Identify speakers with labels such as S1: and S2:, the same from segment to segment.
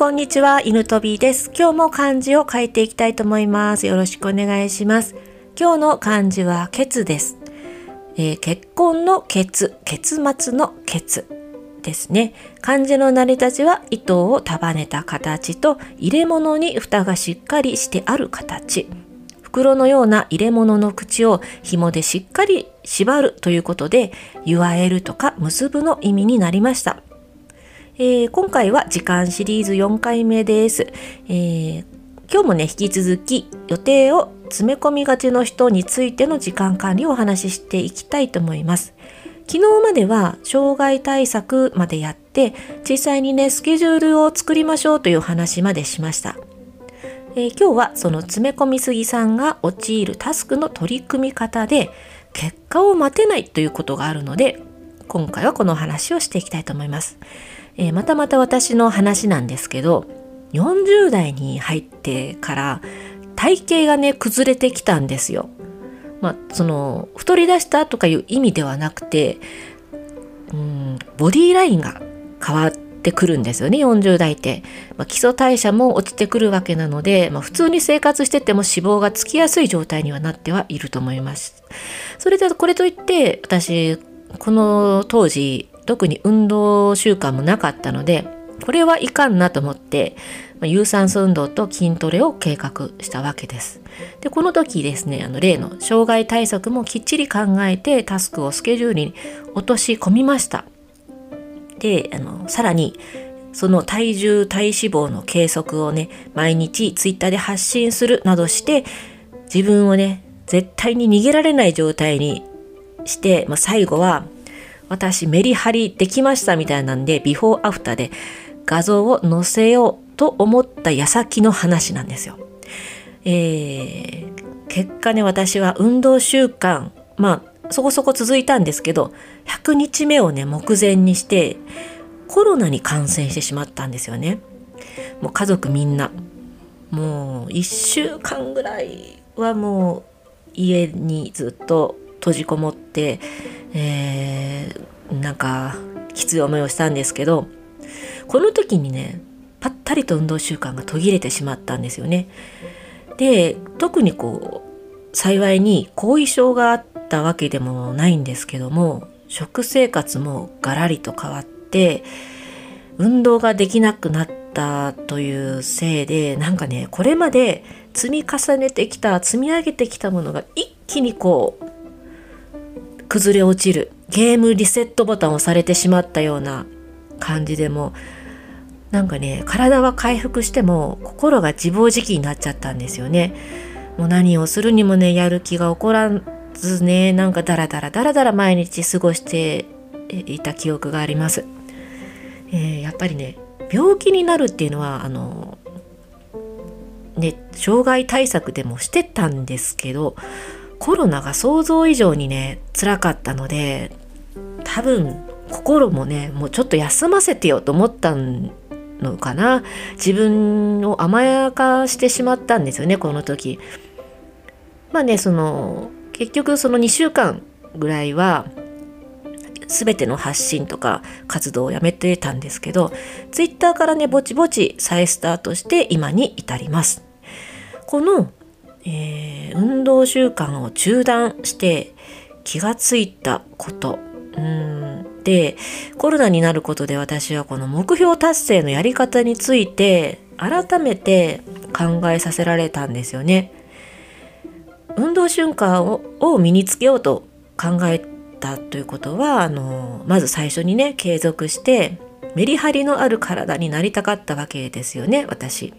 S1: こんにちは、犬飛びです。今日も漢字を書いていきたいと思います。よろしくお願いします。今日の漢字は、ケツです。えー、結婚のケツ、結末のケツですね。漢字の成り立ちは、糸を束ねた形と、入れ物に蓋がしっかりしてある形。袋のような入れ物の口を紐でしっかり縛るということで、言わえるとか結ぶの意味になりました。えー、今回は時間シリーズ4回目です、えー、今日もね、引き続き予定を詰め込みがちの人についての時間管理をお話ししていきたいと思います。昨日までは障害対策までやって実際にねスケジュールを作りましょうという話までしました、えー、今日はその詰め込みすぎさんが陥るタスクの取り組み方で結果を待てないということがあるので今回はこの話をしていきたいと思います。えー、またまた私の話なんですけど40代に入ってから体型がね崩れてきたんですよ。まあ、その太り出したとかいう意味ではなくてうんボディーラインが変わってくるんですよね40代って、まあ、基礎代謝も落ちてくるわけなので、まあ、普通に生活してても脂肪がつきやすい状態にはなってはいると思いますそれでこれといって私この当時特に運動習慣もなかったのでこれはいかんなと思って、ま、有酸素運動と筋トレを計画したわけです。でこの時ですねあの例の障害対策もきっちり考えてタスクをスケジュールに落とし込みました。であのさらにその体重体脂肪の計測をね毎日ツイッターで発信するなどして自分をね絶対に逃げられない状態にして、まあ、最後は私メリハリできましたみたいなんで、ビフォーアフターで画像を載せようと思った矢先の話なんですよ。えー、結果ね、私は運動習慣、まあ、そこそこ続いたんですけど、100日目をね、目前にして、コロナに感染してしまったんですよね。もう家族みんな。もう1週間ぐらいはもう家にずっと閉じこもって、えー、なんかきつい思いをしたんですけどこの時にねぱったりと運動習慣が途切れてしまったんですよね。で特にこう幸いに後遺症があったわけでもないんですけども食生活もガラリと変わって運動ができなくなったというせいでなんかねこれまで積み重ねてきた積み上げてきたものが一気にこう崩れ落ちるゲームリセットボタンを押されてしまったような感じでもなんかね体は回復しても心が自暴自棄になっちゃったんですよね。もう何をするにもねやる気が起こらずねなんかダラダラダラダラ毎日過ごしていた記憶があります、えー、やっぱりね病気になるっていうのはあのね障害対策でもしてたんですけどコロナが想像以上にね辛かったので多分心もねもうちょっと休ませてよと思ったのかな自分を甘やかしてしまったんですよねこの時。まあねその結局その2週間ぐらいは全ての発信とか活動をやめてたんですけど twitter からねぼちぼち再スタートして今に至ります。このえー、運動習慣を中断して気がついたことうんでコロナになることで私はこの目標達成のやり方について改めて考えさせられたんですよね。運動習慣をを身につけようと考えたということはあのまず最初にね継続してメリハリのある体になりたかったわけですよね私。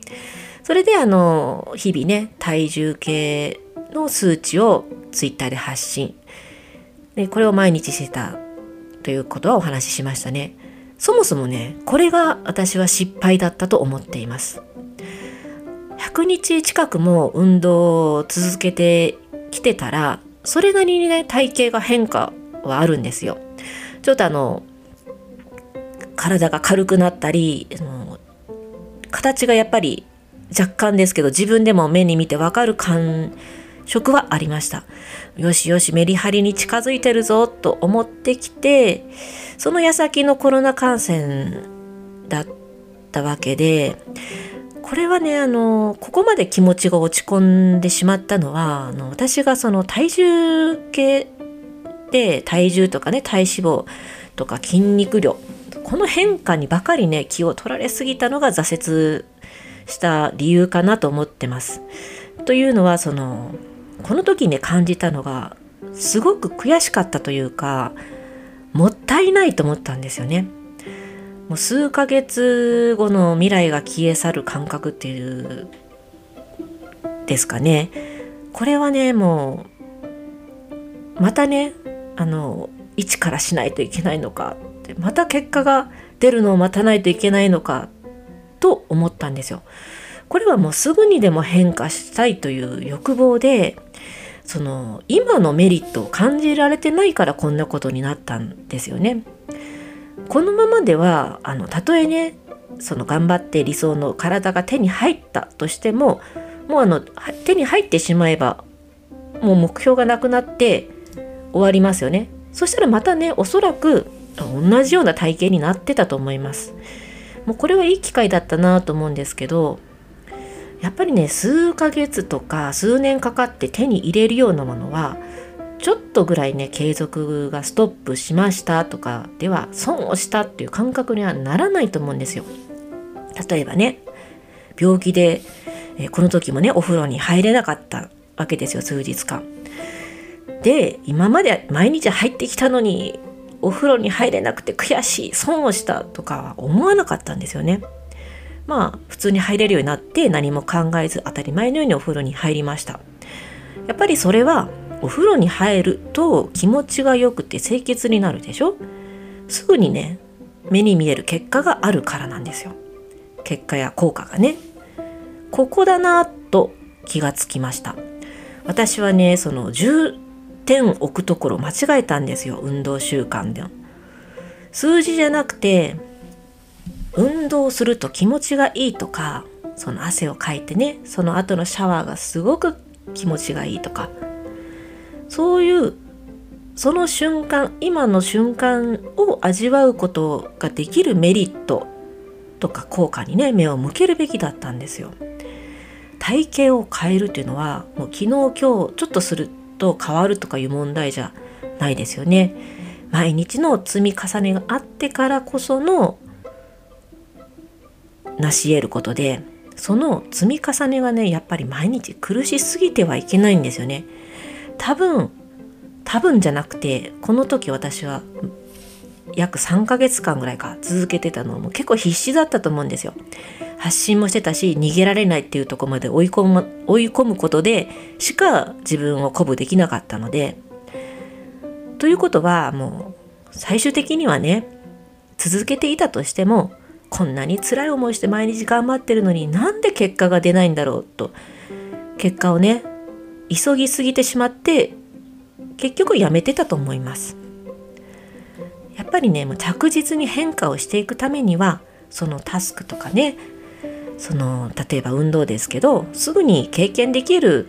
S1: それであの日々ね体重計の数値をツイッターで発信。でこれを毎日してたということはお話ししましたね。そもそもねこれが私は失敗だったと思っています。100日近くも運動を続けてきてたらそれなりにね体型が変化はあるんですよ。ちょっとあの体が軽くなったり形がやっぱり若干ですけど自分でも目に見てわかる感触はありました。よしよしメリハリに近づいてるぞと思ってきてその矢先のコロナ感染だったわけでこれはねあのここまで気持ちが落ち込んでしまったのはあの私がその体重計で体重とかね体脂肪とか筋肉量この変化にばかりね気を取られすぎたのが挫折した理由かなと思ってます。というのはそのこの時ね感じたのがすごく悔しかったというかもったいないと思ったんですよね。もう数ヶ月後の未来が消え去る感覚っていうですかね。これはねもうまたねあの一からしないといけないのかってまた結果が出るのを待たないといけないのか思ったんですよ。これはもうすぐにでも変化したいという欲望でその今のメリットを感じられてないからこんなことになったんですよね。このままではあのたとえねその頑張って理想の体が手に入ったとしてももうあの手に入ってしまえばもう目標がなくなって終わりますよね。そしたらまたねおそらく同じような体型になってたと思います。もうこれはいい機会だったなと思うんですけどやっぱりね数ヶ月とか数年かかって手に入れるようなものはちょっとぐらいね継続がストップしましたとかでは損をしたっていう感覚にはならないと思うんですよ。例えばね病気で、えこの時もねお風呂に入れなかったわけですよ数日間。で今まで毎日入ってきたのにお風呂に入れなくて悔しい損をしたとかは思わなかったんですよね。まあ普通に入れるようになって何も考えず当たり前のようにお風呂に入りました。やっぱりそれはお風呂に入ると気持ちが良くて清潔になるでしょ？すぐにね目に見える結果があるからなんですよ。結果や効果がね。ここだなと気がつきました。私はねその点置くところ間違えたんですよ。運動習慣で。数字じゃなくて運動すると気持ちがいいとかその汗をかいてねその後のシャワーがすごく気持ちがいいとか。そういうその瞬間今の瞬間を味わうことができるメリットとか効果にね目を向けるべきだったんですよ。体型を変えるっていうのはもう昨日今日ちょっとすると変わるとかいう問題じゃないですよね。毎日の積み重ねがあってからこその成し得ることでその積み重ねがねやっぱり毎日苦しすぎてはいけないんですよね多分多分じゃなくてこの時私は約3ヶ月間ぐらいか続けてたのも結構必死だったと思うんですよ発信もしてたし逃げられないっていうとこまで追い込む追い込むことでしか自分を鼓舞できなかったのでということはもう最終的にはね続けていたとしてもこんなに辛い思いして毎日頑張ってるのになんで結果が出ないんだろうと結果をね急ぎすぎてしまって結局やめてたと思います。やっぱりねもう着実に変化をしていくためにはそのタスクとかねその例えば運動ですけどすぐに経験できる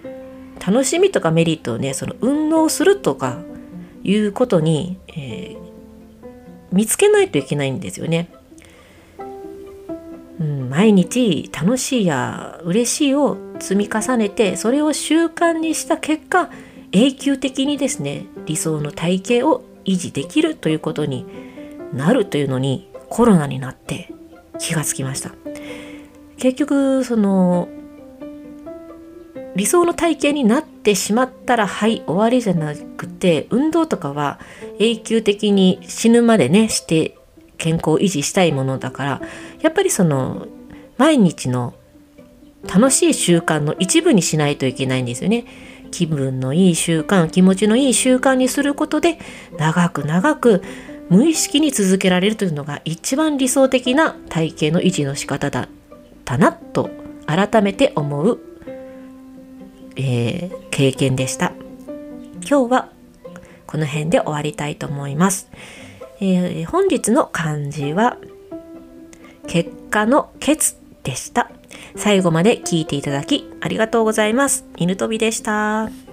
S1: 楽しみとかメリットをねその運動するとかいうことに、えー、見つけないといけないんですよね。うん、毎日楽しいや嬉しいを積み重ねてそれを習慣にした結果永久的にですね理想の体型を維持できるということになるというのにコロナになって気がつきました結局その理想の体型になってしまったらはい終わりじゃなくて運動とかは永久的に死ぬまでねして健康を維持したいものだからやっぱりその毎日の楽しい習慣の一部にしないといけないんですよね。気分のいい習慣気持ちのいい習慣にすることで長く長く無意識に続けられるというのが一番理想的な体型の維持の仕方だったなと改めて思う、えー、経験でした。今日はこの辺で終わりたいと思います。えー、本日の漢字は結果のケツでした。最後まで聞いていただきありがとうございます。犬飛びでした。